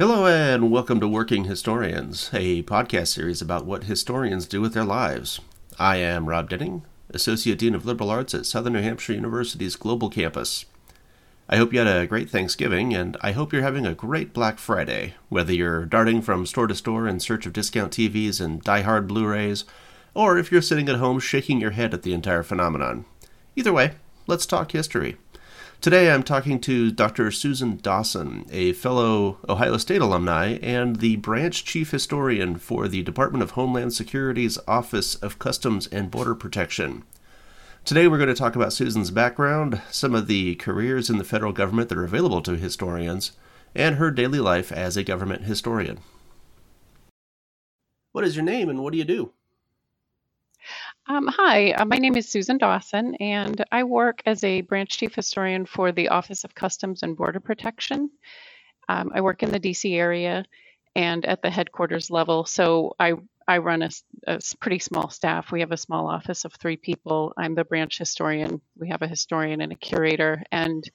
Hello, and welcome to Working Historians, a podcast series about what historians do with their lives. I am Rob Denning, Associate Dean of Liberal Arts at Southern New Hampshire University's Global Campus. I hope you had a great Thanksgiving, and I hope you're having a great Black Friday, whether you're darting from store to store in search of discount TVs and die-hard Blu rays, or if you're sitting at home shaking your head at the entire phenomenon. Either way, let's talk history. Today I'm talking to Dr. Susan Dawson, a fellow Ohio State alumni and the branch chief historian for the Department of Homeland Security's Office of Customs and Border Protection. Today we're going to talk about Susan's background, some of the careers in the federal government that are available to historians, and her daily life as a government historian. What is your name and what do you do? Um, hi, uh, my name is Susan Dawson, and I work as a branch chief historian for the Office of Customs and Border Protection. Um, I work in the DC area and at the headquarters level, so I I run a, a, pretty small staff. We have a small office of three people. I'm the branch historian. We have a historian and a curator, and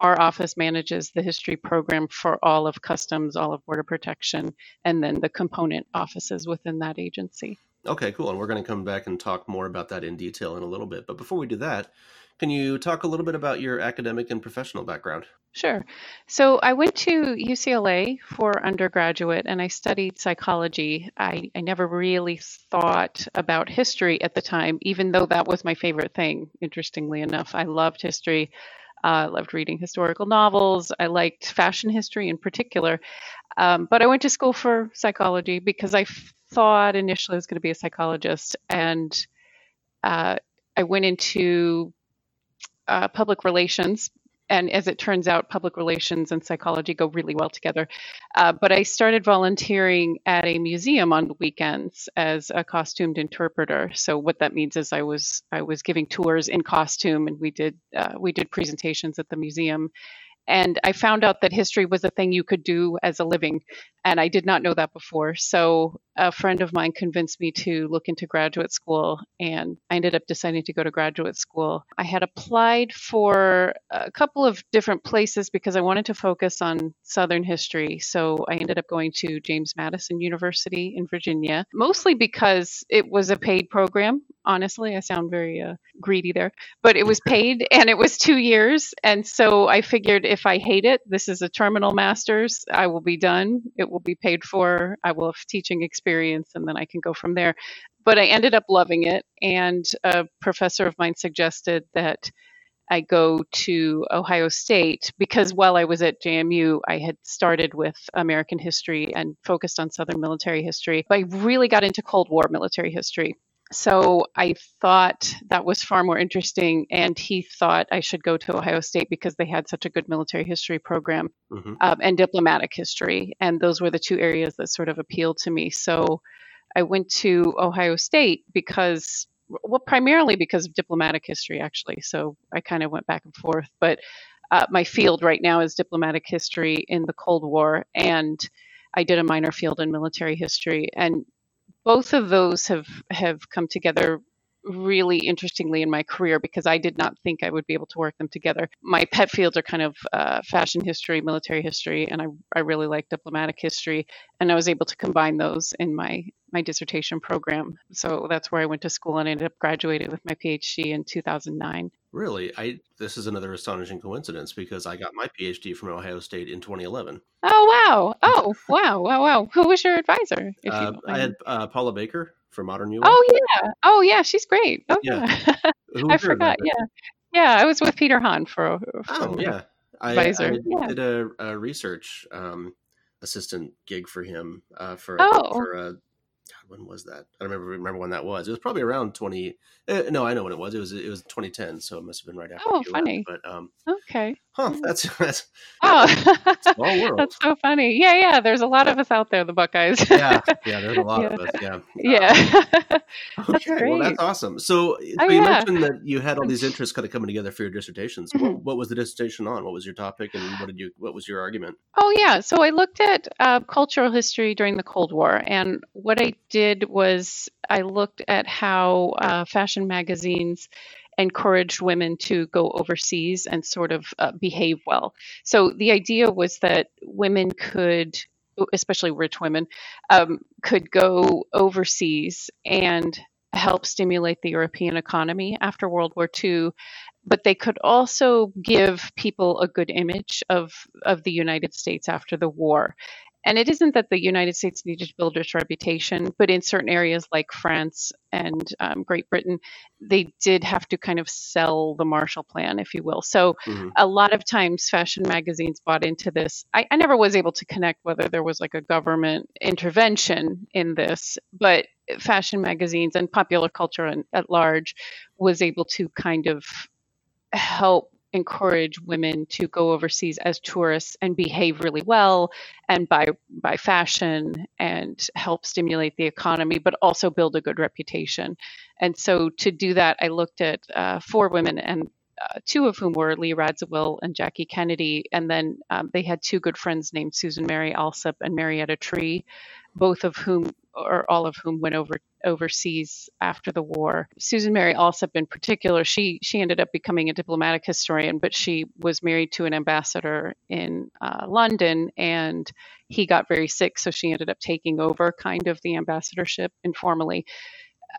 our office manages the history program for all of customs, all of border protection, and then the component offices within that agency. Okay, cool. And we're going to come back and talk more about that in detail in a little bit. But before we do that, can you talk a little bit about your academic and professional background? Sure. So I went to UCLA for undergraduate and I studied psychology. I, I never really thought about history at the time, even though that was my favorite thing, interestingly enough. I loved history. I uh, loved reading historical novels. I liked fashion history in particular. Um, but I went to school for psychology because I thought initially I was going to be a psychologist, and uh, I went into uh, public relations. And as it turns out, public relations and psychology go really well together. Uh, but I started volunteering at a museum on weekends as a costumed interpreter. So what that means is I was I was giving tours in costume, and we did uh, we did presentations at the museum and I found out that history was a thing you could do as a living. And I did not know that before. So a friend of mine convinced me to look into graduate school. And I ended up deciding to go to graduate school. I had applied for a couple of different places because I wanted to focus on Southern history. So I ended up going to James Madison University in Virginia, mostly because it was a paid program. Honestly, I sound very uh, greedy there, but it was paid and it was two years. And so I figured if I hate it, this is a terminal master's, I will be done. It will be paid for. I will have teaching experience and then I can go from there. But I ended up loving it. And a professor of mine suggested that I go to Ohio State because while I was at JMU, I had started with American history and focused on Southern military history. But I really got into Cold War military history so I thought that was far more interesting. And he thought I should go to Ohio State because they had such a good military history program mm-hmm. um, and diplomatic history. And those were the two areas that sort of appealed to me. So I went to Ohio State because, well, primarily because of diplomatic history, actually. So I kind of went back and forth. But uh, my field right now is diplomatic history in the Cold War. And I did a minor field in military history. And both of those have have come together really interestingly in my career because I did not think I would be able to work them together. My pet fields are kind of uh, fashion history, military history, and I, I really like diplomatic history. And I was able to combine those in my, my dissertation program. So that's where I went to school and ended up graduating with my PhD in 2009. Really, I this is another astonishing coincidence because I got my PhD from Ohio State in 2011. Oh wow! Oh wow! Wow! Wow! Who was your advisor? Uh, I had uh, Paula Baker for Modern UI. Oh yeah! Oh yeah! She's great. Oh yeah! yeah. I forgot. Yeah, yeah. I was with Peter Hahn for. for oh yeah! Advisor. I, I yeah. did a, a research um, assistant gig for him uh, for oh. for a God, when was that? I don't remember remember when that was. It was probably around twenty. Uh, no, I know when it was. It was it was twenty ten, so it must have been right after. Oh, funny. Left. But um, okay. Huh? That's that's oh, small world. That's so funny. Yeah, yeah. There's a lot of us out there, the Buckeyes. yeah, yeah. There's a lot yeah. of us. Yeah. Yeah. Um, okay. Well, that's awesome. So, so oh, you yeah. mentioned that you had all these interests kind of coming together for your dissertations. Mm-hmm. What, what, was the dissertation on? What was your topic, and what did you? What was your argument? Oh yeah. So I looked at uh, cultural history during the Cold War, and what I did was I looked at how uh, fashion magazines encouraged women to go overseas and sort of uh, behave well. So the idea was that women could especially rich women, um, could go overseas and help stimulate the European economy after World War II. But they could also give people a good image of, of the United States after the war. And it isn't that the United States needed to build its reputation, but in certain areas like France and um, Great Britain, they did have to kind of sell the Marshall Plan, if you will. So mm-hmm. a lot of times fashion magazines bought into this. I, I never was able to connect whether there was like a government intervention in this, but fashion magazines and popular culture at large was able to kind of help encourage women to go overseas as tourists and behave really well and buy buy fashion and help stimulate the economy, but also build a good reputation. And so to do that, I looked at uh, four women and. Uh, two of whom were Lee Radziwill and Jackie Kennedy, and then um, they had two good friends named Susan Mary Alsop and Marietta Tree, both of whom or all of whom went over overseas after the war. Susan Mary Alsop, in particular, she she ended up becoming a diplomatic historian, but she was married to an ambassador in uh, London, and he got very sick, so she ended up taking over kind of the ambassadorship informally.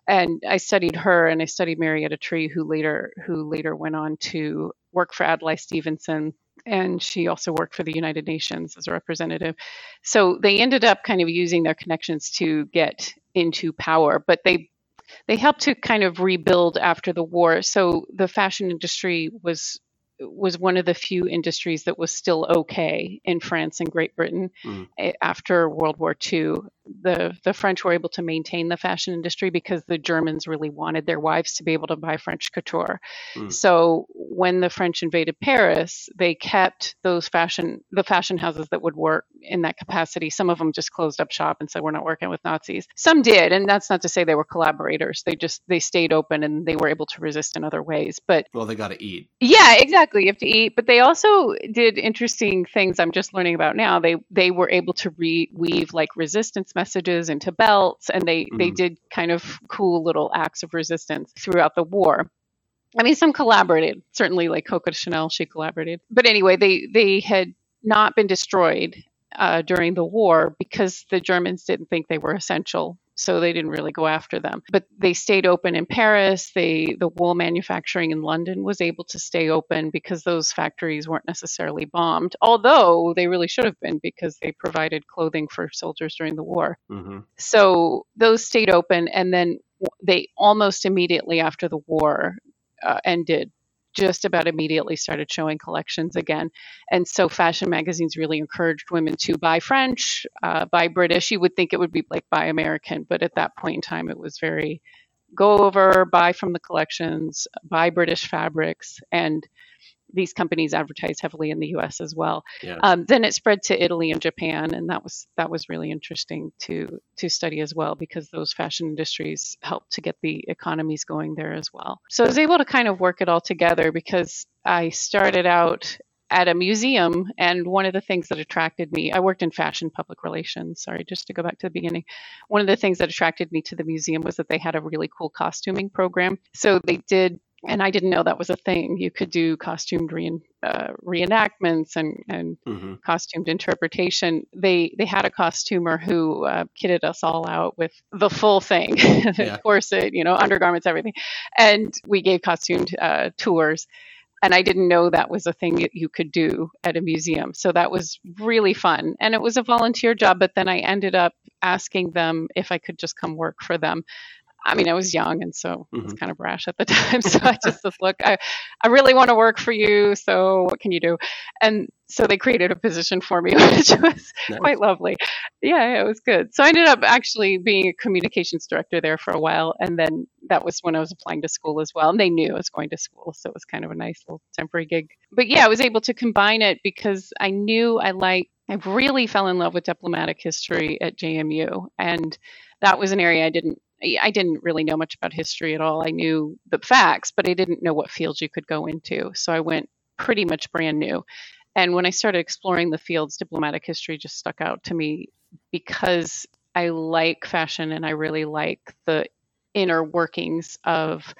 And I studied her, and I studied Marietta Tree, who later who later went on to work for Adlai Stevenson and she also worked for the United Nations as a representative. So they ended up kind of using their connections to get into power, but they they helped to kind of rebuild after the war. So the fashion industry was was one of the few industries that was still okay in France and Great Britain mm. after World War II the the French were able to maintain the fashion industry because the Germans really wanted their wives to be able to buy French couture. Mm. So when the French invaded Paris, they kept those fashion the fashion houses that would work in that capacity. Some of them just closed up shop and said we're not working with Nazis. Some did, and that's not to say they were collaborators. They just they stayed open and they were able to resist in other ways. But well, they got to eat. Yeah, exactly. You have to eat, but they also did interesting things. I'm just learning about now. They they were able to reweave like resistance messages into belts, and they mm. they did kind of cool little acts of resistance throughout the war. I mean, some collaborated. Certainly, like Coco Chanel, she collaborated. But anyway, they they had not been destroyed uh, during the war because the Germans didn't think they were essential so they didn't really go after them. But they stayed open in Paris. They the wool manufacturing in London was able to stay open because those factories weren't necessarily bombed, although they really should have been because they provided clothing for soldiers during the war. Mm-hmm. So those stayed open, and then they almost immediately after the war uh, ended just about immediately started showing collections again. And so fashion magazines really encouraged women to buy French, uh, buy British. You would think it would be like buy American, but at that point in time, it was very go over, buy from the collections, buy British fabrics. And these companies advertise heavily in the U.S. as well. Yeah. Um, then it spread to Italy and Japan, and that was that was really interesting to to study as well because those fashion industries helped to get the economies going there as well. So I was able to kind of work it all together because I started out at a museum and one of the things that attracted me i worked in fashion public relations sorry just to go back to the beginning one of the things that attracted me to the museum was that they had a really cool costuming program so they did and I didn't know that was a thing. You could do costumed re- uh, reenactments and, and mm-hmm. costumed interpretation. They they had a costumer who uh, kitted us all out with the full thing, the yeah. corset, you know, undergarments, everything, and we gave costumed uh, tours. And I didn't know that was a thing that you could do at a museum. So that was really fun. And it was a volunteer job, but then I ended up asking them if I could just come work for them. I mean, I was young and so mm-hmm. I was kind of brash at the time. So I just said, look, I, I really want to work for you. So what can you do? And so they created a position for me, which was nice. quite lovely. Yeah, it was good. So I ended up actually being a communications director there for a while. And then that was when I was applying to school as well. And they knew I was going to school. So it was kind of a nice little temporary gig. But yeah, I was able to combine it because I knew I like, I really fell in love with diplomatic history at JMU. And that was an area I didn't I didn't really know much about history at all. I knew the facts, but I didn't know what fields you could go into. So I went pretty much brand new. And when I started exploring the fields, diplomatic history just stuck out to me because I like fashion and I really like the inner workings of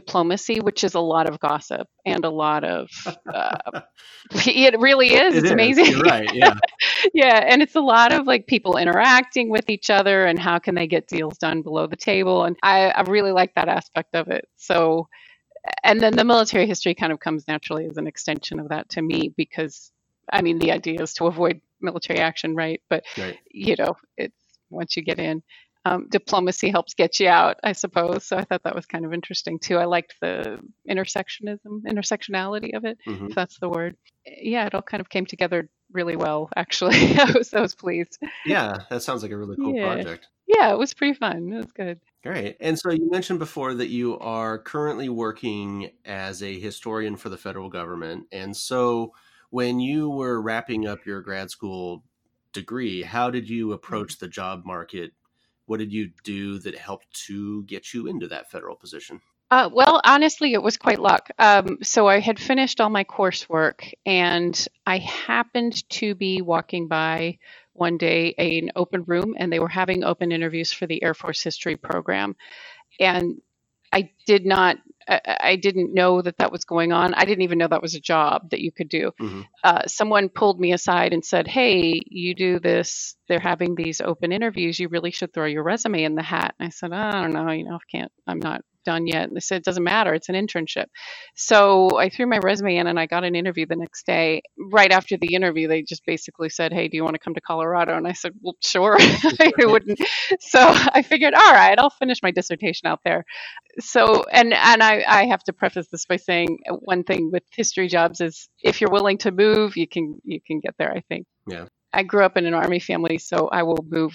diplomacy, which is a lot of gossip and a lot of. Uh, it really is. It it's is. amazing. You're right. Yeah. yeah, and it's a lot of like people interacting with each other and how can they get deals done below the table, and I, I really like that aspect of it. So, and then the military history kind of comes naturally as an extension of that to me because, I mean, the idea is to avoid military action, right? But Right. you know, it's once you get in. Um, diplomacy helps get you out, I suppose. So I thought that was kind of interesting too. I liked the intersectionism, intersectionality of it, hmm if that's the word. Yeah, it all kind of came together really well, actually. I was, I was pleased. Yeah, that sounds like a really cool Yeah. project. Yeah, it was pretty fun. It was good. Great. And so you mentioned before that you are currently working as a historian for the federal government. And so when you were wrapping up your grad school degree, how did you approach the job market? What did you do that helped to get you into that federal position? Uh, well, honestly, it was quite luck. Um, so I had finished all my coursework, and I happened to be walking by one day an open room, and they were having open interviews for the Air Force History program. And I did not, I, I didn't know that that was going on. I didn't even know that was a job that you could do. Mhm. Uh, someone pulled me aside and said, "Hey, you do this. They're having these open interviews. You really should throw your resume in the hat." And I said, "I don't know. You know, I can't. I'm not done yet." And they said, "It doesn't matter. It's an internship." So I threw my resume in, and I got an interview the next day. Right after the interview, they just basically said, "Hey, do you want to come to Colorado?" And I said, "Well, sure." I wouldn't. So I figured, all right, I'll finish my dissertation out there so and and I, I have to preface this by saying one thing with history jobs is if you're willing to move you can you can get there i think Yeah. i grew up in an army family so i will move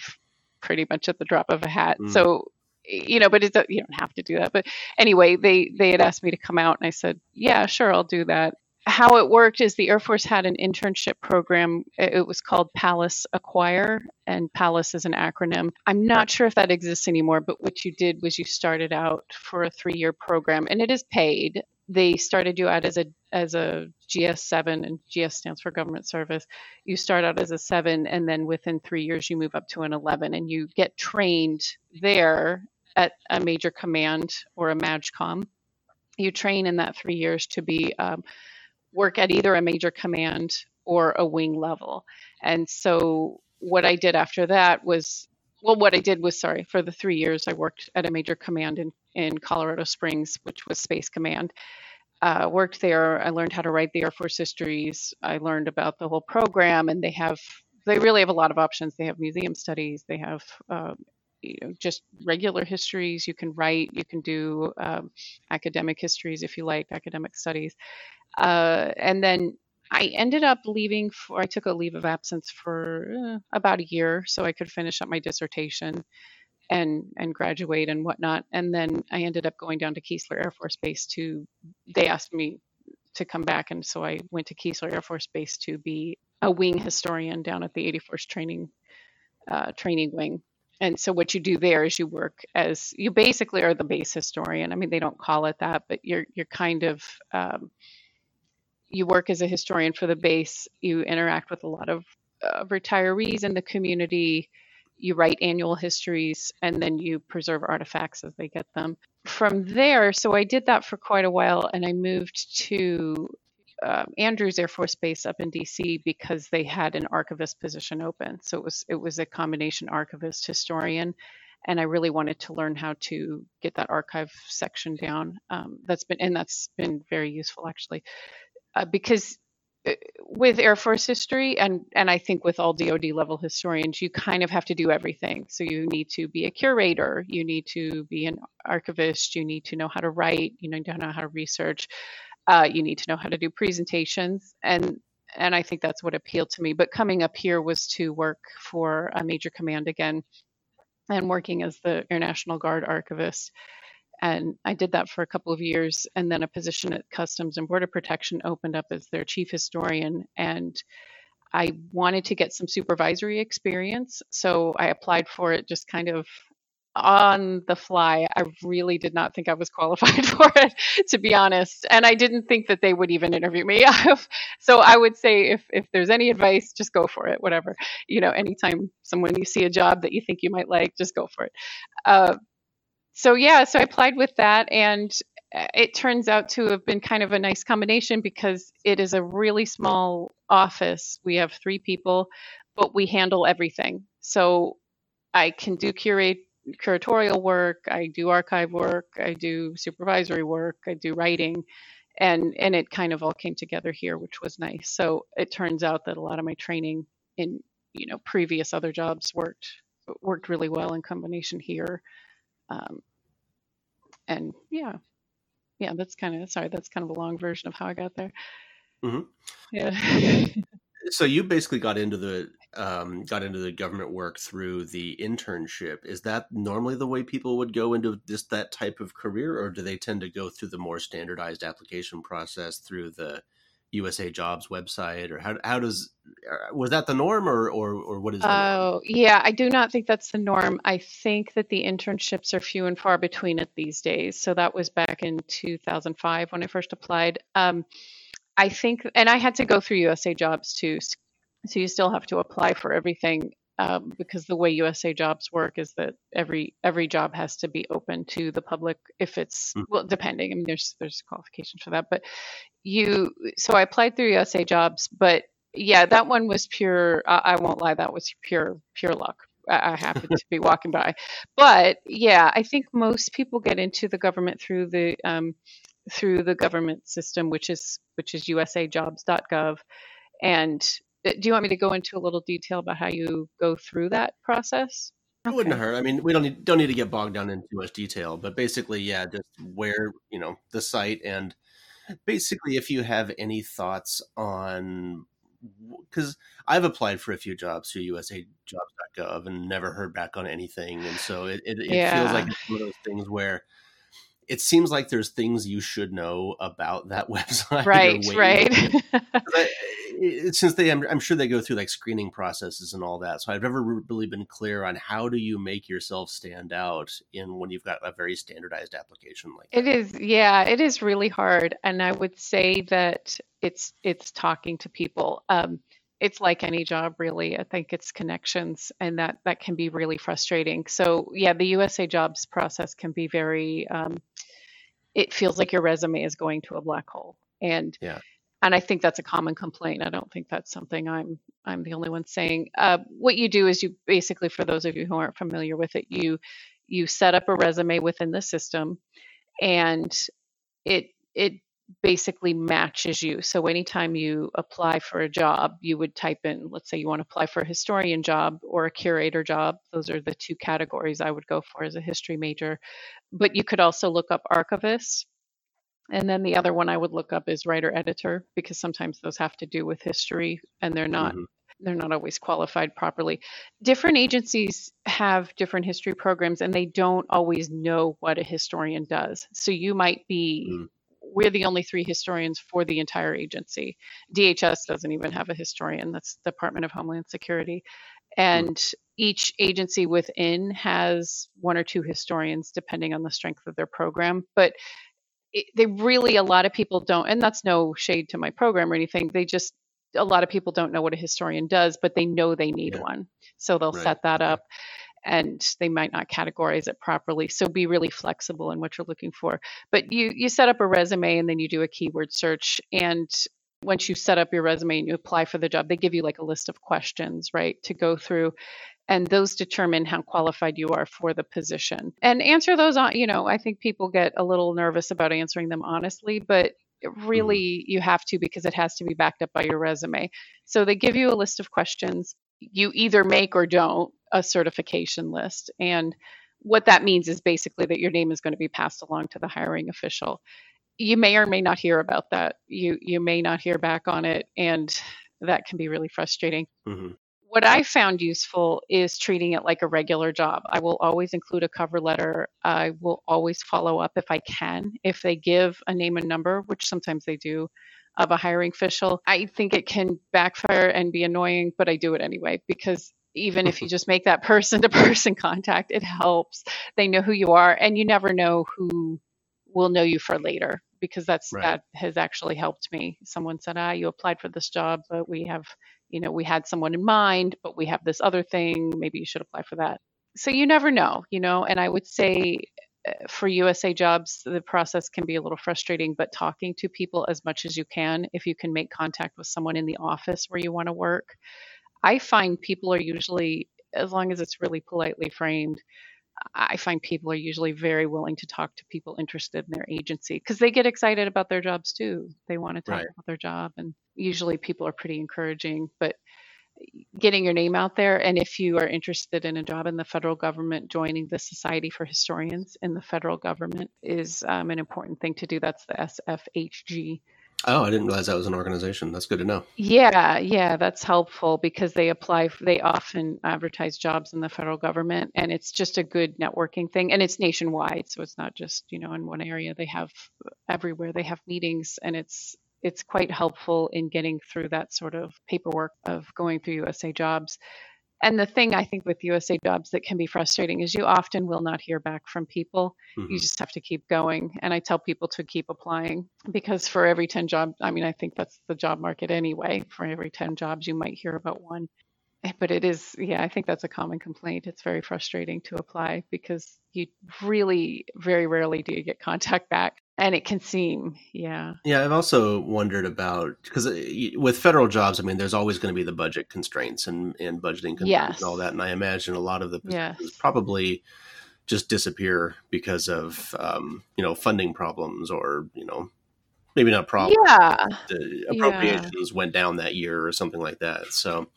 pretty much at the drop of a hat Mm. so you know but it, you don't have to do that. But anyway they they had asked me to come out and i said yeah sure i'll do that. How it worked is the air force had an internship program. It it was called palace acquire and palace is an acronym. I'm not sure if that exists anymore but what you did was you started out for a three year program and it is paid. They started you out as a as a gs7 and gs stands for government service you start out as a 7 and then within three years you move up to an 11 and you get trained there at a major command or a MAJCOM you train in that three years to be um, work at either a major command or a wing level. And so what I did after that was well, what I did was sorry, for the three years I worked at a major command in, in Colorado Springs, which was Space Command. Uh, worked there. I learned how to write the Air Force histories. I learned about the whole program, and they have they really have a lot of options. They have museum studies. They have um, you know just regular histories. You can write. You can do um, academic histories if you like academic studies. Uh, and then I ended up leaving for, I took a leave of absence for uh, about a year so I could finish up my dissertation and and graduate and whatnot. And then I ended up going down to Keesler Air Force Base to, they asked me to come back. And so I went to Keesler Air Force Base to be a wing historian down at the 81st Training uh, Training Wing. And so what you do there is you work as you basically are the base historian. I mean, they don't call it that, but you're you're kind of um, you work as a historian for the base. You interact with a lot of uh, retirees in the community. You write annual histories, and then you preserve artifacts as they get them. From there, so I did that for quite a while, and I moved to uh, Andrews Air Force Base up in DC because they had an archivist position open. So it was it was a combination archivist historian, and I really wanted to learn how to get that archive section down. Um, that's been and that's been very useful actually uh, because with Air Force history and and I think with all DoD level historians, you kind of have to do everything. So you need to be a curator, you need to be an archivist, you need to know how to write, you need to know how to research, uh, you need to know how to do presentations, and and I think that's what appealed to me. But coming up here was to work for a major command again, and working as the Air National Guard archivist and I did that for a couple of years. And then a position at Customs and Border Protection opened up as their chief historian. And I wanted to get some supervisory experience. So I applied for it just kind of on the fly. I really did not think I was qualified for it, to be honest. And I didn't think that they would even interview me. so I would say if, if there's any advice, just go for it, whatever. You know, anytime someone you see a job that you think you might like, just go for it. Uh, so yeah, so I applied with that, and uh, it turns out to have been kind of a nice combination because it is a really small office. We have three people, but we handle everything. So I can do curate curatorial work, I do archive work, I do supervisory work, I do writing, and and it kind of all came together here, which was nice. So it turns out that a lot of my training in you know previous other jobs worked worked really well in combination here. Um, and yeah, yeah, that's kind of sorry, that's kind of a long version of how I got there. Mm-hmm. Yeah. so you basically got into the um, got into the government work through the internship. Is that normally the way people would go into just that type of career, or do they tend to go through the more standardized application process through the USA Jobs website, or how how does uh, was that the norm, or or or what is? Oh, yeah, I do not think that's the norm. I think that the internships are few and far between at these days. So that was back in 2005 when I first applied. Um, I think, and I had to go through USA Jobs too. So you still have to apply for everything um, because the way USA Jobs work is that every every job has to be open to the public if it's mm. well, depending. I mean, there's there's qualifications for that, but you. So I applied through USA Jobs, but yeah, that one was pure. I, I won't lie, that was pure pure luck. I, I happened to be walking by, but yeah, I think most people get into the government through the um, through the government system, which is which is usajobs.gov. And Uh, do you want me to go into a little detail about how you go through that process? It okay. wouldn't hurt. I mean, we don't need don't need to get bogged down in too much detail, but basically, yeah, just where you know the site and basically if you have any thoughts on because I've applied for a few jobs through usajobs.gov and never heard back on anything, and so it, it, it yeah. feels like it's one of those things where it seems like there's things you should know about that website. Right, right. I, since they, I'm, I'm, sure they go through like screening processes and all that. So I've never really been clear on how do you make yourself stand out in when you've got a very standardized application like that. It is, yeah, it is really hard. And I would say that it's it's talking to people. Um, it's like any job really i think it's connections and that that can be really frustrating so yeah the usa jobs process can be very um, it feels like your resume is going to a black hole and yeah and i think that's a common complaint i don't think that's something i'm i'm the only one saying uh, what you do is you basically for those of you who aren't familiar with it you you set up a resume within the system and it it basically matches you. So anytime you apply for a job, you would type in, let's say you want to apply for a historian job or a curator job. Those are the two categories I would go for as a history major. But you could also look up archivist. And then the other one I would look up is writer editor because sometimes those have to do with history and they're not mm-hmm. they're not always qualified properly. Different agencies have different history programs and they don't always know what a historian does. So you might be mm we're the only three historians for the entire agency. DHS doesn't even have a historian, that's Department of Homeland Security. And mm. each agency within has one or two historians, depending on the strength of their program. But it, they really, a lot of people don't, and that's no shade to my program or anything. They just, a lot of people don't know what a historian does, but they know they need yeah. one. So they'll right. set that up and they might not categorize it properly. So be really flexible in what you're looking for. But you you set up a resume and then you do a keyword search and once you set up your resume and you apply for the job, they give you like a list of questions, right, to go through and those determine how qualified you are for the position. And answer those on, you know, I think people get a little nervous about answering them honestly, but really mm-hmm. you have to because it has to be backed up by your resume. So they give you a list of questions. You either make or don't a certification list. And what that means is basically that your name is going to be passed along to the hiring official. You may or may not hear about that. You you may not hear back on it, and that can be really frustrating. Mm-hmm. What I found useful is treating it like a regular job. I will always include a cover letter. I will always follow up if I can. If they give a name and number, which sometimes they do, of a hiring official, I think it can backfire and be annoying, but I do it anyway because even if you just make that person to person contact, it helps. They know who you are, and you never know who will know you for later because that's right. that has actually helped me. Someone said, "Ah, you applied for this job, but we have, you know, we had someone in mind, but we have this other thing. Maybe you should apply for that." So you never know, you know. And I would say uh, for USA jobs, the process can be a little frustrating, but talking to people as much as you can, if you can make contact with someone in the office where you want to work, I find people are usually, as long as it's really politely framed, I find people are usually very willing to talk to people interested in their agency because they get excited about their jobs too. They want to talk Right. about their job, and usually people are pretty encouraging. But getting your name out there, and if you are interested in a job in the federal government, joining the Society for Historians in the federal government is um, an important thing to do. That's the SFHG. Oh, I didn't realize that was an organization. That's good to know. Yeah, yeah, that's helpful because they apply, they often advertise jobs in the federal government, and it's just a good networking thing. And it's nationwide, so it's not just, you know, in one area. They have everywhere, they have meetings, and it's it's quite helpful in getting through that sort of paperwork of going through USA jobs. And the thing I think with USA jobs that can be frustrating is you often will not hear back from people. hmm You just have to keep going. And I tell people to keep applying because for every 10 jobs, I mean, I think that's the job market anyway. For every 10 jobs, you might hear about one. Eh, But it is, yeah, I think that's a common complaint. It's very frustrating to apply because you really, very rarely do you get contact back. And it can seem, yeah, Yeah, I've also wondered about because with federal jobs, I mean, there's always going to be the budget constraints and, and budgeting constraints and all that. And I imagine a lot of the yes, probably just disappear because of um, you know funding problems or you know maybe not problems. yeah, The yeah, appropriations went down that year or something like that. So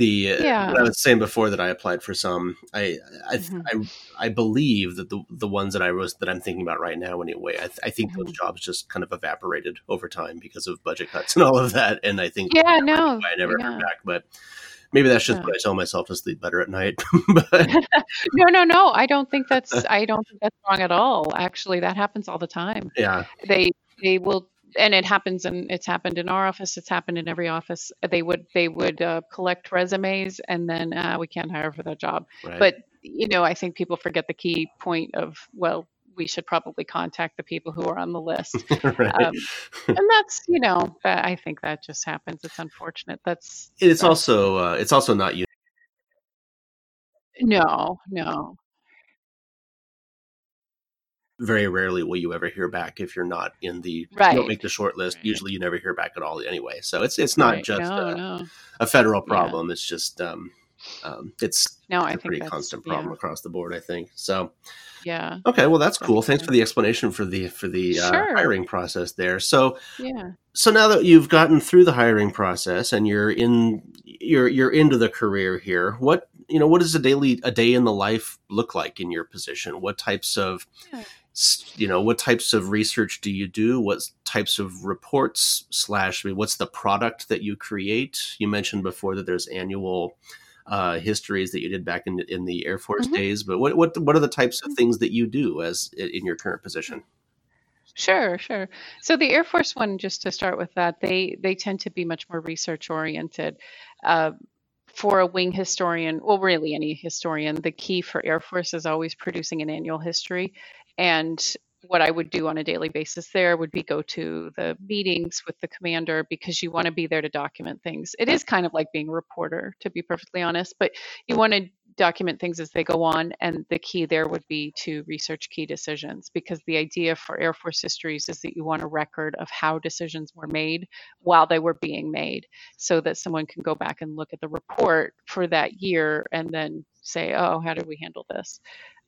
the yeah. what I was saying before that I applied for some, I I hmm I, I believe that the the ones that I was that I'm thinking about right now anyway, I, th- I think those hmm jobs just kind of evaporated over time because of budget cuts and all of that, and I think Yeah, no, I never heard back. But maybe that's just yeah. what I tell myself to sleep better at night. but No, no, no. I don't think that's I don't think that's wrong at all. Actually, that happens all the time. yeah, They they will and it happens and it's happened in our office, it's happened in every office. They would they would uh, collect resumes and then uh, we can't hire for that job. right, But you know, I think people forget the key point of well, we should probably contact the people who are on the list. right. Um, and that's, you know, I think that just happens. It's unfortunate. That's It's that's also uh, it's also not unique. no, no. Very rarely will you ever hear back if you're not in the right. you don't make the short list. Right. Usually, you never hear back at all anyway. So it's it's not Right. just No, a, no. a federal Yeah. problem. It's just um, um, it's No, it's I a think pretty that's constant yeah, problem across the board. I think so. yeah, Okay, well that's cool. Thanks for the explanation for the for the uh, hiring process there. So Yeah. so now that you've gotten through the hiring process and you're in you're you're into the career here, what you know what does a daily a day in the life look like in your position? What types of Yeah. You know what types of research do you do what types of reports slash I mean, what's the product that you create you mentioned before that there's annual uh, histories that you did back in in the Air Force hmm days but what what what are the types of things that you do as in your current position Sure, sure. So the Air Force one, just to start with that, they they tend to be much more research oriented. Uh, for a wing historian, well, really any historian, the key for Air Force is always producing an annual history. And what I would do on a daily basis there would be go to the meetings with the commander because you want to be there to document things. It is kind of like being a reporter, to be perfectly honest, but you want to document things as they go on. And the key there would be to research key decisions because the idea for Air Force histories is that you want a record of how decisions were made while they were being made so that someone can go back and look at the report for that year and then say, oh, how did we handle this?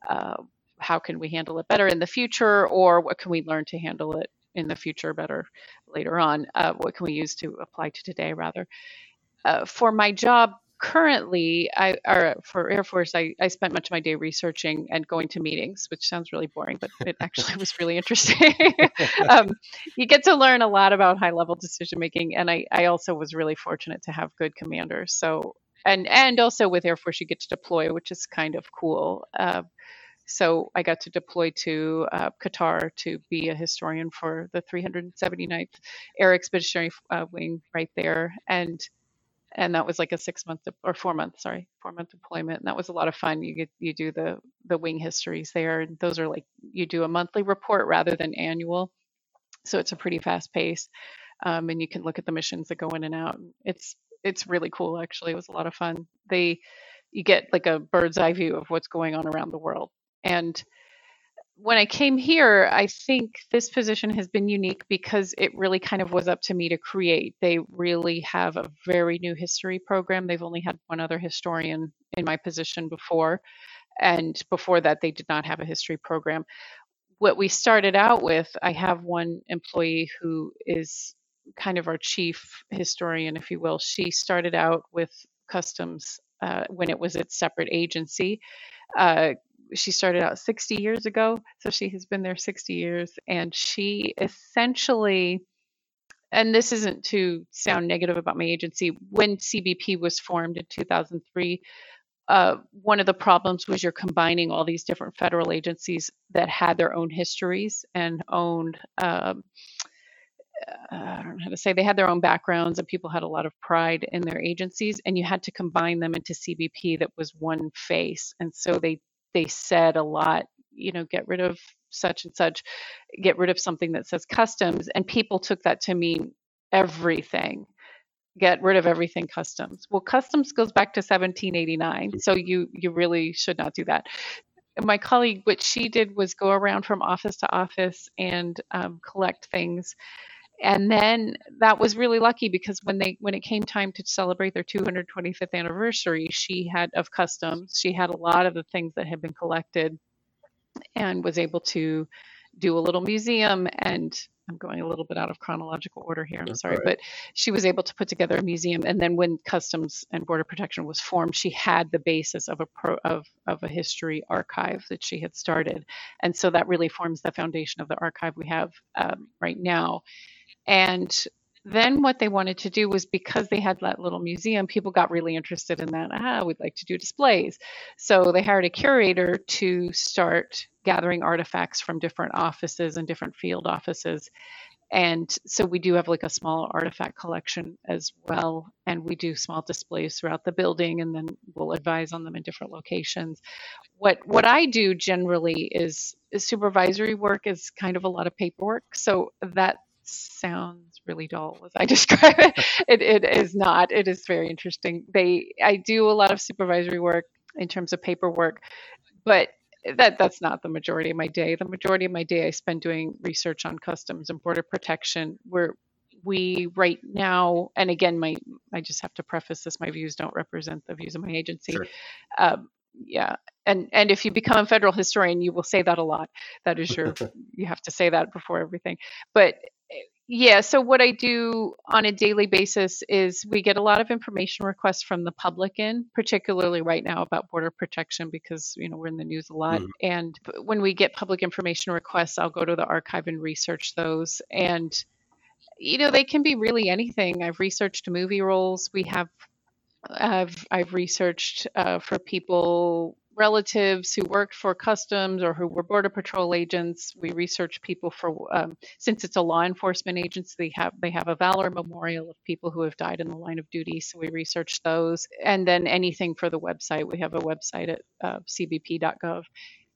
Uh, how can we handle it better in the future? Or what can we learn to handle it in the future better later on? Uh, what can we use to apply to today, rather? Uh, for my job currently, I or for Air Force, I, I spent much of my day researching and going to meetings, which sounds really boring, but it actually was really interesting. um, you get to learn a lot about high level decision making, and I, I also was really fortunate to have good commanders. So and and also with Air Force, you get to deploy, which is kind of cool. Uh, so I got to deploy to uh, Qatar to be a historian for the 379th Air Expeditionary uh, Wing right there, and and that was like a six month or four month sorry four month deployment. And that was a lot of fun. You get you do the the wing histories there. And those are like you do a monthly report rather than annual. So it's a pretty fast pace um, and you can look at the missions that go in and out. It's it's really cool actually. It was a lot of fun. They you get like a bird's eye view of what's going on around the world and when I came here, I think this position has been unique because it really kind of was up to me to create. They really have a very new history program. They've only had one other historian in my position before, and before that, they did not have a history program. What we started out with, I have one employee who is kind of our chief historian, if you will. She started out with customs uh, when it was its separate agency. Uh, she started out 60 years ago, so she has been there 60 years, and she essentially and this isn't to sound negative about my agency, when CBP was formed in 2003, uh, one of the problems was you're combining all these different federal agencies that had their own histories and owned um, uh, I don't know how to say they had their own backgrounds and people had a lot of pride in their agencies and you had to combine them into CBP that was one face and so they they said a lot you know get rid of such and such get rid of something that says customs and people took that to mean everything. Get rid of everything customs. Well customs goes back to 1789 so you you really should not do that. My colleague what she did was go around from office to office and um, collect things and then that was really lucky because when they when it came time to celebrate their 225th anniversary she had of customs she had a lot of the things that had been collected and was able to do a little museum and I'm going a little bit out of chronological order here. I'm That's sorry, right. but she was able to put together a museum. And then when Customs and Border Protection was formed, she had the basis of a pro, of of a history archive that she had started, and so that really forms the foundation of the archive we have um, right now. And then what they wanted to do was because they had that little museum, people got really interested in that. Ah, we'd like to do displays. So they hired a curator to start gathering artifacts from different offices and different field offices. And so we do have like a small artifact collection as well. And we do small displays throughout the building and then we'll advise on them in different locations. What what I do generally is, is supervisory work is kind of a lot of paperwork. So that sounds really dull as I describe it. it. It is not. It is very interesting. They I do a lot of supervisory work in terms of paperwork, but that that's not the majority of my day. The majority of my day I spend doing research on customs and border protection. Where we right now, and again, my I just have to preface this: my views don't represent the views of my agency. Sure. Um, yeah, and and if you become a federal historian, you will say that a lot. That is your you have to say that before everything. But yeah, so what I do on a daily basis is we get a lot of information requests from the public in, particularly right now about border protection because you know we're in the news a lot. Mm-hmm. And when we get public information requests, I'll go to the archive and research those. And you know they can be really anything. I've researched movie roles. We have I've I've researched uh, for people relatives who worked for customs or who were border patrol agents. We research people for um, since it's a law enforcement agency. They have they have a valor memorial of people who have died in the line of duty. So we research those, and then anything for the website. We have a website at uh, cbp.gov.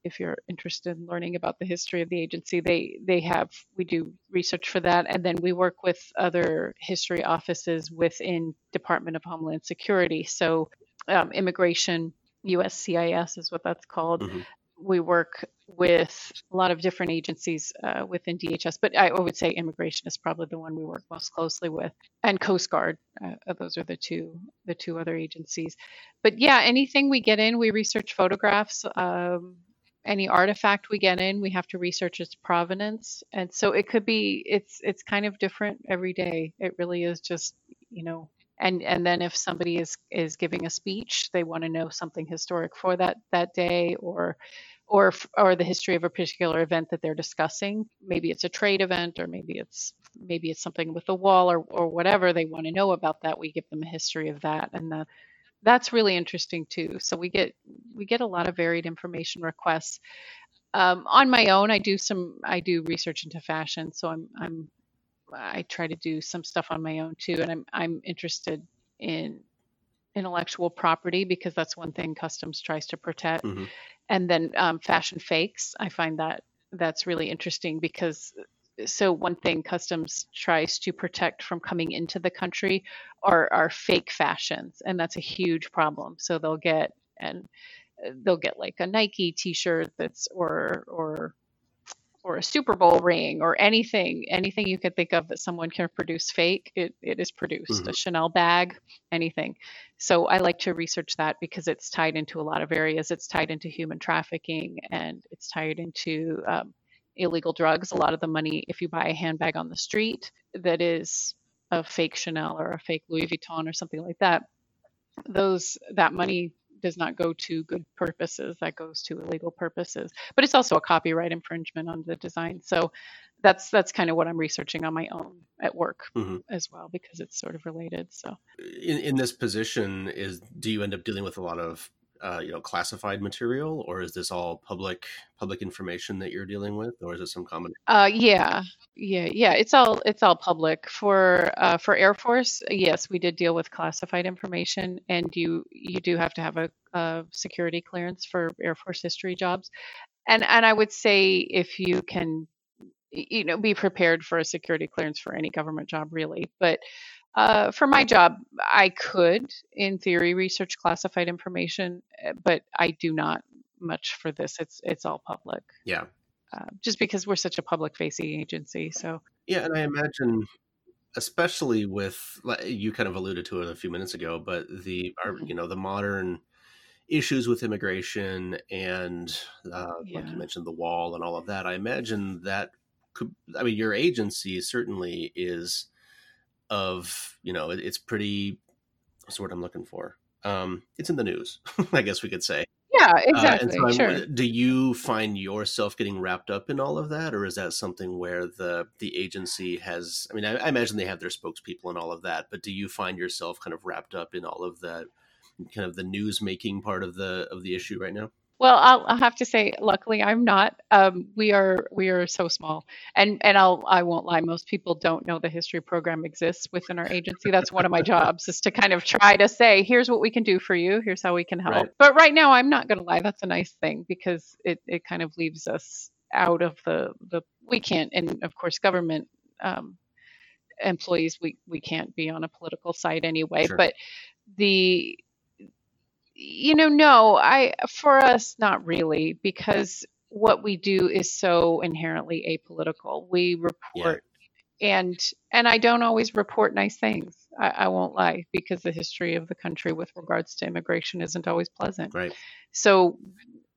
If you're interested in learning about the history of the agency, they they have we do research for that, and then we work with other history offices within Department of Homeland Security. So um, immigration USCIS is what that's called. Mm-hmm. We work with a lot of different agencies uh, within DHS, but I would say immigration is probably the one we work most closely with, and Coast Guard. Uh, those are the two the two other agencies. But yeah, anything we get in, we research photographs. Um, any artifact we get in, we have to research its provenance, and so it could be it's it's kind of different every day. It really is just you know and and then if somebody is is giving a speech they want to know something historic for that that day or or or the history of a particular event that they're discussing. Maybe it's a trade event or maybe it's maybe it's something with the wall or or whatever they want to know about that. We give them a history of that. And that that's really interesting too. So we get we get a lot of varied information requests. Um, on my own i do some i do research into fashion. So i'm i'm I try to do some stuff on my own too, and I'm I'm interested in intellectual property because that's one thing customs tries to protect, mm-hmm. and then um, fashion fakes. I find that that's really interesting because so one thing customs tries to protect from coming into the country are are fake fashions, and that's a huge problem. So they'll get and they'll get like a Nike T-shirt that's or or or a Super Bowl ring or anything, anything you could think of that someone can produce fake, it, it is produced. Mm-hmm. A Chanel bag, anything. So I like to research that because it's tied into a lot of areas. It's tied into human trafficking and it's tied into um, illegal drugs. A lot of the money, if you buy a handbag on the street that is a fake Chanel or a fake Louis Vuitton or something like that, those that money does not go to good purposes that goes to illegal purposes. But it's also a copyright infringement on the design. So that's that's kind of what i'm researching on my own at work mm-hmm. as well because it's sort of related so. In, in this position is do you end up dealing with a lot of uh, you know classified material or is this all public public information that you're dealing with or is it some common uh yeah yeah yeah it's all it's all public. For uh, for air force yes we did deal with classified information and you you do have to have a, a security clearance for air force history jobs. And and i would say if you can you know be prepared for a security clearance for any government job really but uh, for my job, I could, in theory, research classified information, eh, but I do not much for this. It's it's all public. Yeah. Uh, just because we're such a public-facing agency, so. Yeah, and I imagine, especially with you kind of alluded to it a few minutes ago, but the our, you know the modern issues with immigration and uh, yeah. like you mentioned the wall and all of that. I imagine that could. I mean, your agency certainly is of you know it's pretty what's the word i'm looking for? Um it's in the news i guess we could say. Yeah exactly uh, so sure. do you find yourself getting wrapped up in all of that or is that something where the the agency has i mean I, I imagine they have their spokespeople and all of that but do you find yourself kind of wrapped up in all of that kind of the news making part of the of the issue right now well, I'll, I'll, have to say, luckily, I'm not. Um, we are we are so small, and and I'll I won't lie. Most people don't know the history program exists within our agency. That's one of my jobs is to kind of try to say, here's what we can do for you. Here's how we can help. Right. But right now, I'm not going to lie. That's a nice thing because it it kind of leaves us out of the the we can't, and of course, government. Um, employees we we can't be on a political side anyway sure. but the you know, no, I for us not really because what we do is so inherently apolitical. We report yeah. and and I don't always report nice things. I, I, won't lie because the history of the country with regards to immigration isn't always pleasant. Right. So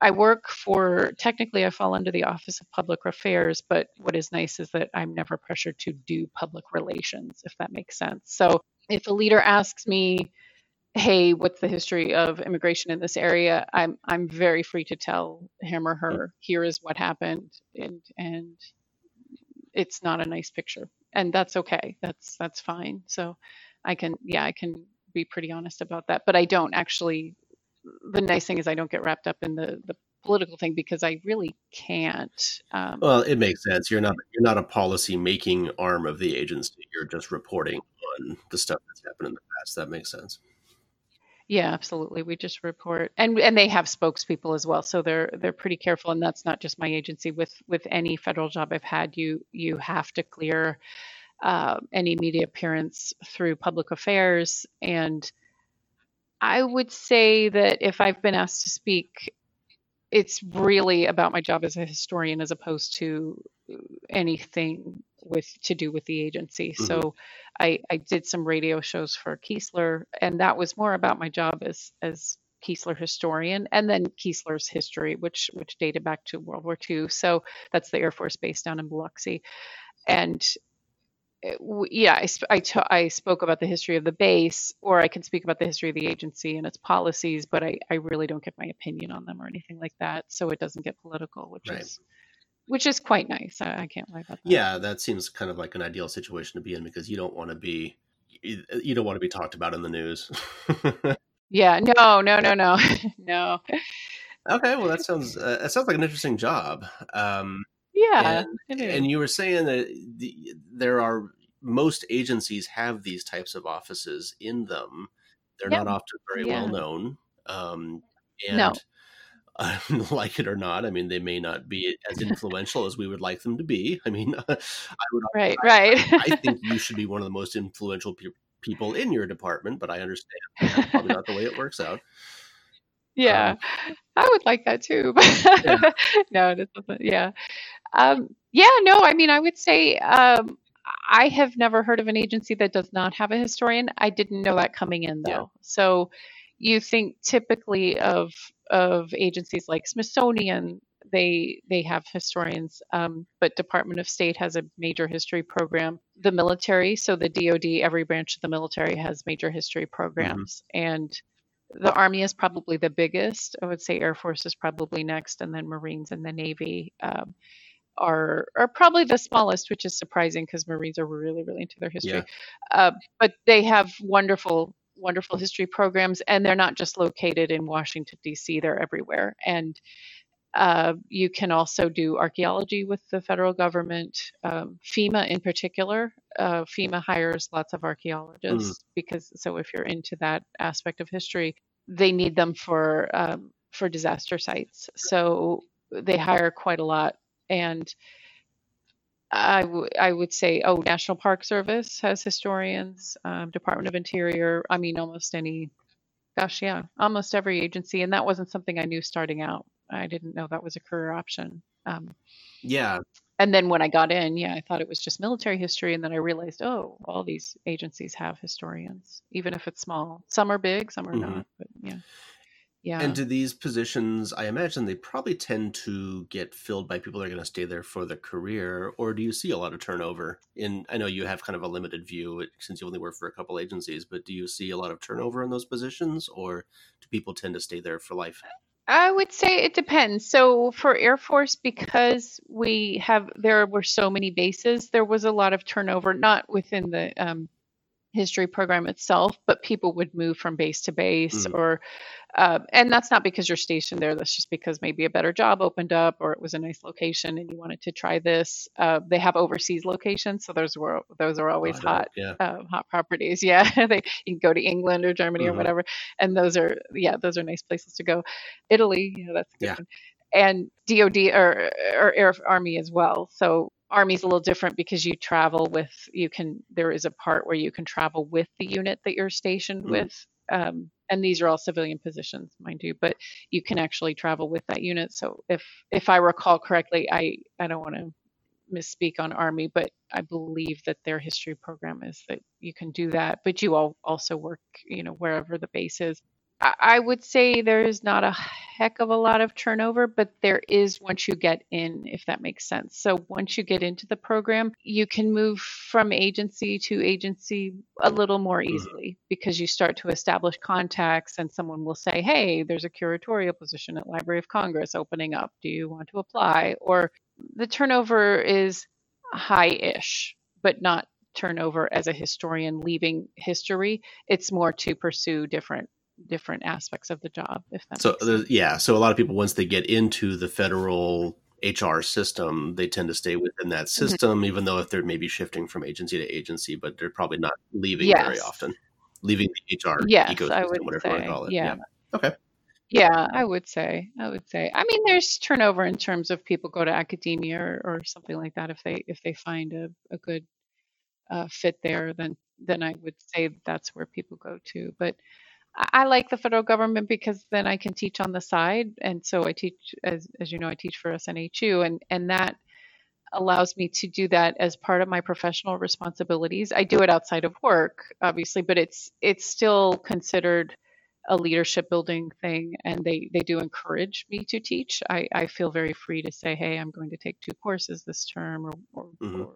I work for technically I fall under the Office of Public Affairs, but what is nice is that I'm never pressured to do public relations, if that makes sense. So if a leader asks me hey, what's the history of immigration in this area? I'm I'm very free to tell him or her, here is what happened, and and it's not a nice picture, and that's okay. That's that's fine. So I can yeah I can be pretty honest about that, but I don't actually. The nice thing is I don't get wrapped up in the the political thing because I really can't. Um, well, it makes sense. You're not you're not a policy making arm of the agency. You're just reporting on the stuff that's happened in the past. That makes sense. Yeah, absolutely. We just report, and and they have spokespeople as well, so they're they're pretty careful. And that's not just my agency. With with any federal job I've had, you you have to clear uh, any media appearance through public affairs. And I would say that if I've been asked to speak, it's really about my job as a historian as opposed to anything with to do with the agency. Mm-hmm. So I, I did some radio shows for Keesler, and that was more about my job as as Keesler historian, and then Keesler's history, which which dated back to World War II. So that's the Air Force Base down in Biloxi, and eh, yeah, I, I, t- I spoke about the history of the base, or I can speak about the history of the agency and its policies, but I, I really don't get my opinion on them or anything like that, so it doesn't get political, which right. is which is quite nice. I, I, can't lie about that. Yeah, that seems kind of like an ideal situation to be in because you don't want to be you don't want to be talked about in the news. yeah, no, no, no, no, no. Okay, well that sounds uh, that sounds like an interesting job. Um, yeah, and, and you were saying that the, there are most agencies have these types of offices in them. They're not often very yeah. well known. Um, and no like it or not. I mean, they may not be as influential as we would like them to be. I mean, I would, right, I, right. I, think you should be one of the most influential pe- people in your department, but I understand that's probably not the way it works out. Yeah, um, I would like that too. yeah. no, yeah. Um, Yeah, no, I mean, I would say um, I have never heard of an agency that does not have a historian. I didn't know that coming in though. Yeah. So you think typically of of agencies like Smithsonian, they they have historians, um, but Department of State has a major history program. The military, so the DoD, every branch of the military has major history programs, and the Army is probably the biggest. I would say Air Force is probably next, and then Marines and the Navy. Um, are are probably the smallest, which is surprising because Marines are really really into their history. Yeah. Uh, but they have wonderful wonderful history programs, and they're not just located in Washington D.C. They're everywhere, and uh, you can also do archaeology with the federal government. Um, FEMA, in particular, uh, FEMA hires lots of archaeologists because so if you're into that aspect of history, they need them for um, for disaster sites. So they hire quite a lot and I, w- I would say, oh, National Park Service has historians, um, Department of Interior. I mean, almost any, gosh, yeah, almost every agency. And that wasn't something I knew starting out. I didn't know that was a career option. Um, Yeah. and then when I got in, yeah, I thought it was just military history. And then I realized, oh, all these agencies have historians, even if it's small. Some are big, some are Mhm. not. But yeah. Yeah. And do these positions, I imagine they probably tend to get filled by people that are going to stay there for their career, or do you see a lot of turnover? In I know you have kind of a limited view since you only work for a couple agencies, but do you see a lot of turnover in those positions, or do people tend to stay there for life? I would say it depends. So for Air Force, because we have there were so many bases, there was a lot of turnover, not within the um, history program itself, but people would move from base to base, Mm. or uh, and that's not because you're stationed there. That's just because maybe a better job opened up, or it was a nice location and you wanted to try this. Uh, they have overseas locations, so those were those are always Oh, hot Yeah. uh, hot properties. Yeah, they you can go to England or Germany or Mhm. whatever, and those are yeah those are nice places to go. Italy, yeah, that's a good Yeah. one. And DoD or or Air Army as well. So Army's a little different because you travel with you can there is a part where you can travel with the unit that you're stationed Mm. with. Um, and these are all civilian positions, mind you, but you can actually travel with that unit. So if if I recall correctly, I I don't want to misspeak on Army, but I believe that their history program is that you can do that, but you all also work, you know, wherever the base is. I would say there's not a heck of a lot of turnover, but there is once you get in, if that makes sense. So once you get into the program, you can move from agency to agency a little more Mhm. easily because you start to establish contacts and someone will say, hey, there's a curatorial position at Library of Congress opening up. Do you want to apply? Or the turnover is high-ish, but not turnover as a historian leaving history. It's more to pursue different different aspects of the job. If that So makes there's- sense. yeah, so a lot of people once they get into the federal HR system, they tend to stay within that Mm-hmm. system, even though if they're maybe shifting from agency to agency, but they're probably not leaving very often, leaving the HR Yes, ecosystem, I would whatever you want say. to call it. Yeah. Okay. Yeah, I would say. I would say. I mean, there's turnover in terms of people go to academia or, or something like that. If they if they find a, a good uh, fit there, then then I would say that's where people go to. But I, like the federal government because then I can teach on the side, and so I teach as as you know I teach for SNHU, and and that allows me to do that as part of my professional responsibilities. I do it outside of work, obviously, but it's it's still considered a leadership building thing and they they do encourage me to teach i i feel very free to say hey i'm going to take two courses this term or, or, Mhm. or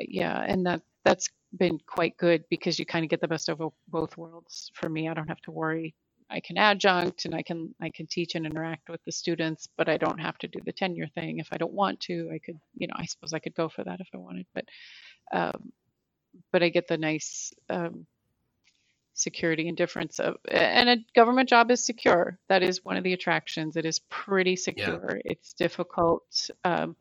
yeah and that that's been quite good because you kind of get the best of both worlds for me. I don't have to worry. I can adjunct and i can i can teach and interact with the students but i don't have to do the tenure thing. If i don't want to i could you know i suppose i could go for that if i wanted but um, but i get the nice um, security and difference of and a government job is secure. That is one of the attractions. It is pretty secure. It's difficult um,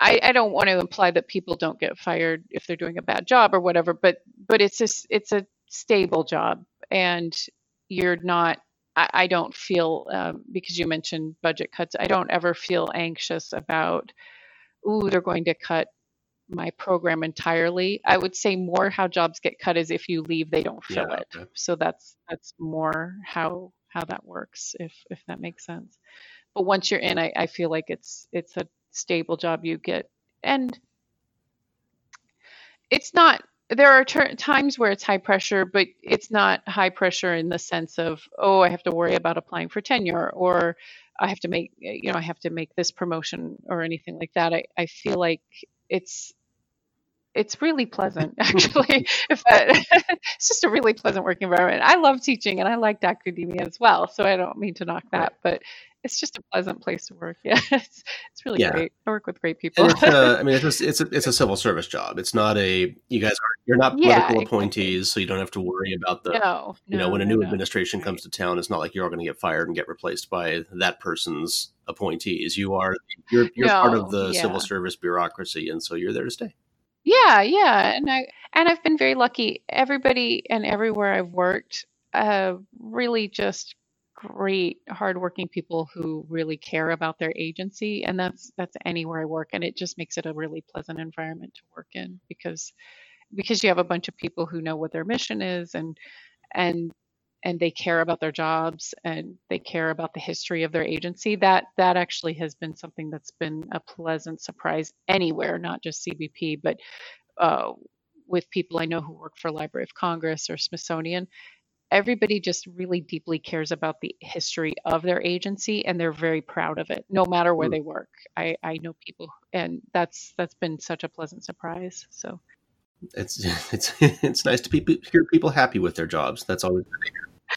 I, I don't want to imply that people don't get fired if they're doing a bad job or whatever but but it's a, it's a stable job and you're not i, I don't feel um, because you mentioned budget cuts i don't ever feel anxious about ooh they're going to cut my program entirely. I would say more how jobs get cut is if you leave, they don't fill Yeah, it. okay. So that's that's more how how that works, if if that makes sense. But once you're in, I, I feel like it's it's a stable job you get. And it's not there are ter- times where it's high pressure, but it's not high pressure in the sense of, oh, I have to worry about applying for tenure or I have to make, you know, I have to make this promotion or anything like that. I, I feel like it's it's really pleasant actually if that, it's just a really pleasant work environment i love teaching and i like academia as well so i don't mean to knock that but it's just a pleasant place to work yeah it's, it's really yeah. great i work with great people it's, uh, i mean it's a, it's a, it's a civil service job it's not a you guys are you're not political yeah, appointees exactly. so you don't have to worry about the no, you know when a new no, administration no. comes to town it's not like you're all going to get fired and get replaced by that person's appointees you are you're, you're part of the yeah. civil service bureaucracy and so you're there to stay yeah, yeah, and I and I've been very lucky. Everybody and everywhere I've worked, uh, really just great, hardworking people who really care about their agency, and that's that's anywhere I work, and it just makes it a really pleasant environment to work in because because you have a bunch of people who know what their mission is and and and they care about their jobs and they care about the history of their agency. That that actually has been something that's been a pleasant surprise anywhere not just cbp but uh, with people i know who work for library of congress or smithsonian everybody just really deeply cares about the history of their agency and they're very proud of it no matter where mm. they work i i know people and that's that's been such a pleasant surprise so it's it's it's nice to be, hear people happy with their jobs that's always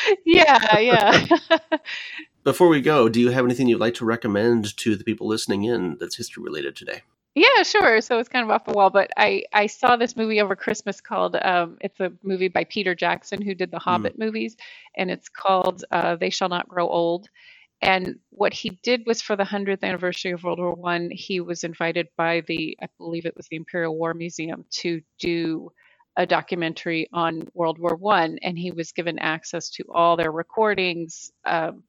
yeah, yeah. Before we go, do you have anything you'd like to recommend to the people listening in that's history related today? Yeah, sure. So it's kind of off the wall, but I I saw this movie over Christmas called um, it's a movie by Peter Jackson who did the Hobbit mm. movies, and it's called uh, They Shall Not Grow Old. And what he did was for the hundredth anniversary of World War One, he was invited by the I believe it was the Imperial War Museum to do a documentary on World War One, and he was given access to all their recordings, um,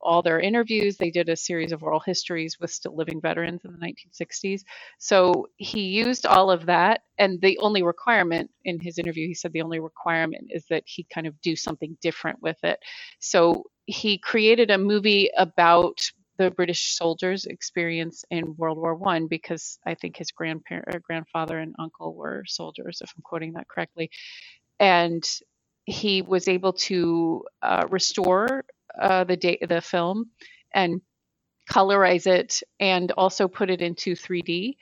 all their interviews. They did a series of oral histories with still living veterans in the 1960s. So he used all of that, and the only requirement in his interview, he said the only requirement is that he kind of do something different with it. So he created a movie about the British soldiers' experience in World War One, because I think his grandparent, grandfather and uncle were soldiers, if I'm quoting that correctly, and he was able to uh, restore uh, the da- the film and colorize it, and also put it into 3D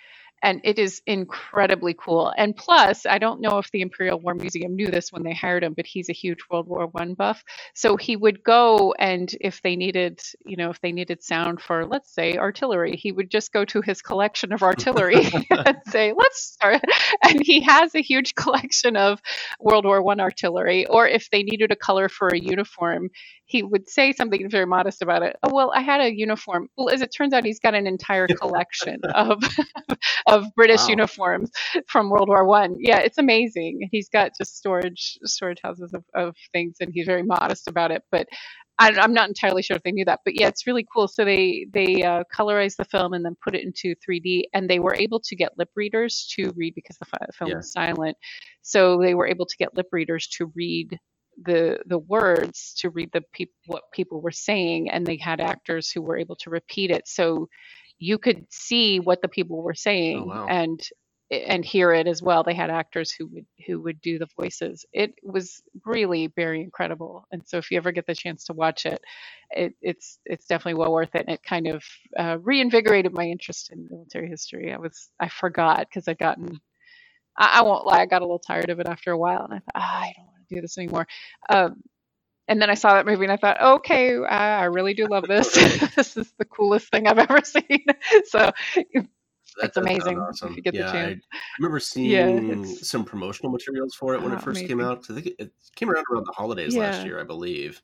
and it is incredibly cool. And plus, I don't know if the Imperial War Museum knew this when they hired him, but he's a huge World War One buff. So he would go and if they needed, you know, if they needed sound for, let's say, artillery, he would just go to his collection of artillery and say, "Let's start." And he has a huge collection of World War One artillery. Or if they needed a color for a uniform, he would say something very modest about it. Oh well, I had a uniform. Well, as it turns out, he's got an entire collection of of British wow. uniforms from World War One. Yeah, it's amazing. He's got just storage storage houses of, of things, and he's very modest about it. But I, am not entirely sure if they knew that, but yeah, it's really cool. So they they uh, colorized the film and then put it into 3D, and they were able to get lip readers to read because the film yeah. was silent. So they were able to get lip readers to read the the words to read the pe- what people were saying, and they had actors who were able to repeat it. So you could see what the people were saying oh, wow. and and hear it as well. They had actors who would who would do the voices. It was really very incredible. And so if you ever get the chance to watch it, it it's it's definitely well worth it. And it kind of uh, reinvigorated my interest in military history. I was I forgot because I'd gotten I, I, won't lie, I got a little tired of it after a while, and I thought oh, I don't do this anymore. Um, and then I saw that movie and I thought, okay, I really do love this. this is the coolest thing I've ever seen. so it's amazing awesome. you get yeah, the chance. I remember seeing yeah, some promotional materials for it when oh, it first amazing. came out. I think it, came around around the holidays yeah. last year, I believe.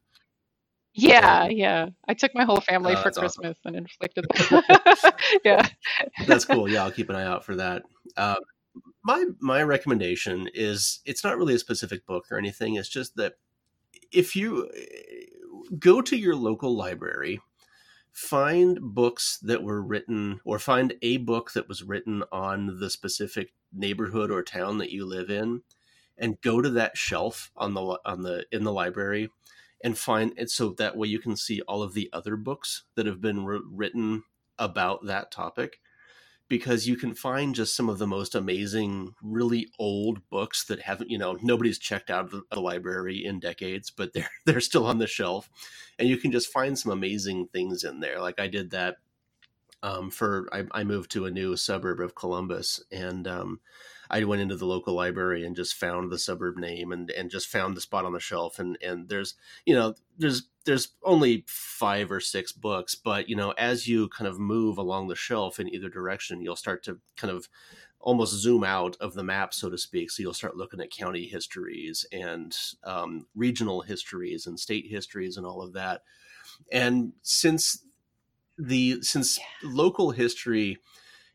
Yeah, yeah. I took my whole family for Christmas awesome. and inflicted. yeah, that's cool. Yeah, I'll keep an eye out for that. Uh, my my recommendation is it's not really a specific book or anything. It's just that if you uh, go to your local library, find books that were written or find a book that was written on the specific neighborhood or town that you live in and go to that shelf on the on the in the library and find it so that way you can see all of the other books that have been re- written about that topic because you can find just some of the most amazing, really old books that haven't, you know, nobody's checked out of the library in decades, but they're they're still on the shelf, and you can just find some amazing things in there. Like I did that um, for I, I, moved to a new suburb of Columbus, and um, I went into the local library and just found the suburb name and and just found the spot on the shelf, and and there's you know there's there's only five or six books, but you know, as you kind of move along the shelf in either direction, you'll start to kind of almost zoom out of the map, so to speak. So you'll start looking at county histories and um, regional histories and state histories and all of that. And since the since yeah. local history,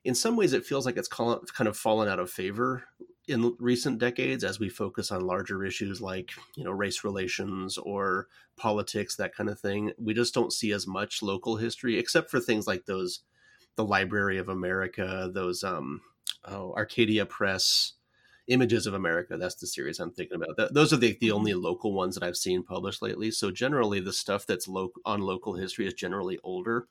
in some ways, it feels like it's kind of fallen out of favor in recent decades as we focus on larger issues like you know race relations or politics that kind of thing. We just don't see as much local history except for things like those the library of america those um oh arcadia press images of america that's the series i'm thinking about. That, those are the, the only local ones that i've seen published lately. So generally the stuff that's lo- on local history is generally older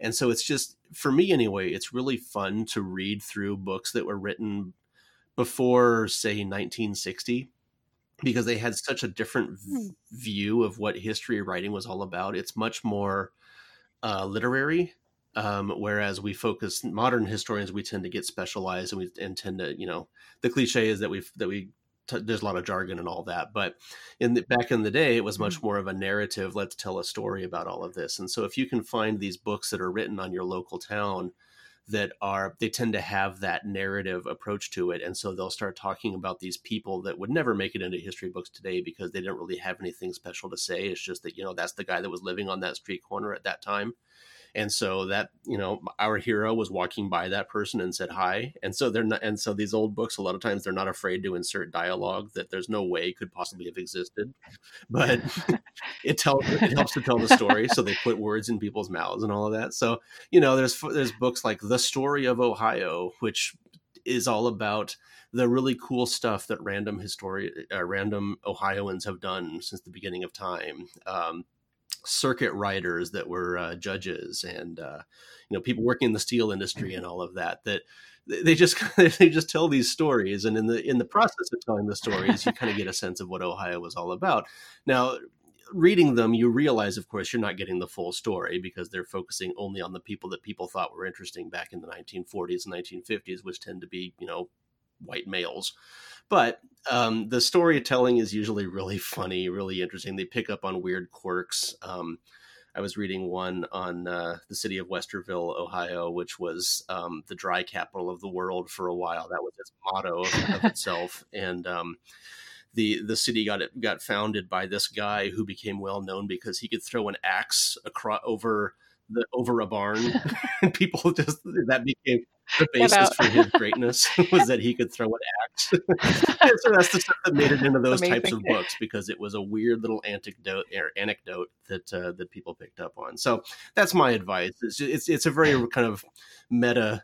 and so it's just for me anyway it's really fun to read through books that were written before say 1960 because they had such a different v- hmm. view of what history writing was all about it's much more uh, literary um, whereas we focus modern historians we tend to get specialized and we and tend to you know the cliche is that we that we t- there's a lot of jargon and all that but in the, back in the day it was much hmm. more of a narrative let's tell a story about all of this. And so if you can find these books that are written on your local town that are they tend to have that narrative approach to it and so they'll start talking about these people that would never make it into history books today because they didn't really have anything special to say. It's just that you know that's the guy that was living on that street corner at that time and so that you know our hero was walking by that person and said hi. And so they're not and so these old books a lot of times they're not afraid to insert dialogue that there's no way could possibly have existed. But it tells it helps to tell the story so they put words in people's mouths and all of that. So you know there's there's books like the story of ohio which is all about the really cool stuff that random historian, uh, random Ohioans have done since the beginning of time. Um, circuit riders that were uh, judges and uh, you know people working in the steel industry and all of that that they just they just tell these stories and in the in the process of telling the stories you kind of get a sense of what ohio was all about. Now reading them you realize of course you're not getting the full story because they're focusing only on the people that people thought were interesting back in the 1940s and 1950s which tend to be you know white males but um, the storytelling is usually really funny, really interesting. They pick up on weird quirks. Um, I was reading one on uh, the city of Westerville, Ohio, which was um, the dry capital of the world for a while. That was its motto of, of itself, and um, the the city got got founded by this guy who became well known because he could throw an axe across over the over a barn, and people just that became the basis for his greatness was that he could throw an axe. so that's the stuff that made it into those types of books because it was a weird little anecdote or anecdote that uh, that people picked up on. So that's my advice. It's it's, it's a very kind of meta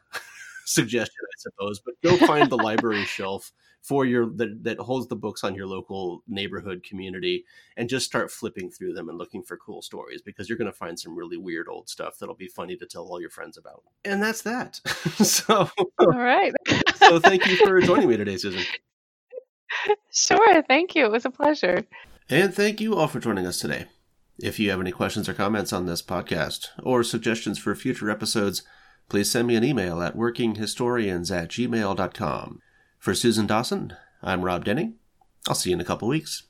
suggestion, I suppose. But go find the library shelf for your that, that holds the books on your local neighborhood community and just start flipping through them and looking for cool stories because you're going to find some really weird old stuff that'll be funny to tell all your friends about. And that's that. so all right. so thank you for joining me today, Susan. Sure, thank you. It was a pleasure. And thank you all for joining us today. If you have any questions or comments on this podcast or suggestions for future episodes, please send me an email at workinghistorians at gmail.com. For Susan Dawson, I'm Rob Denning. I'll see you in a couple weeks.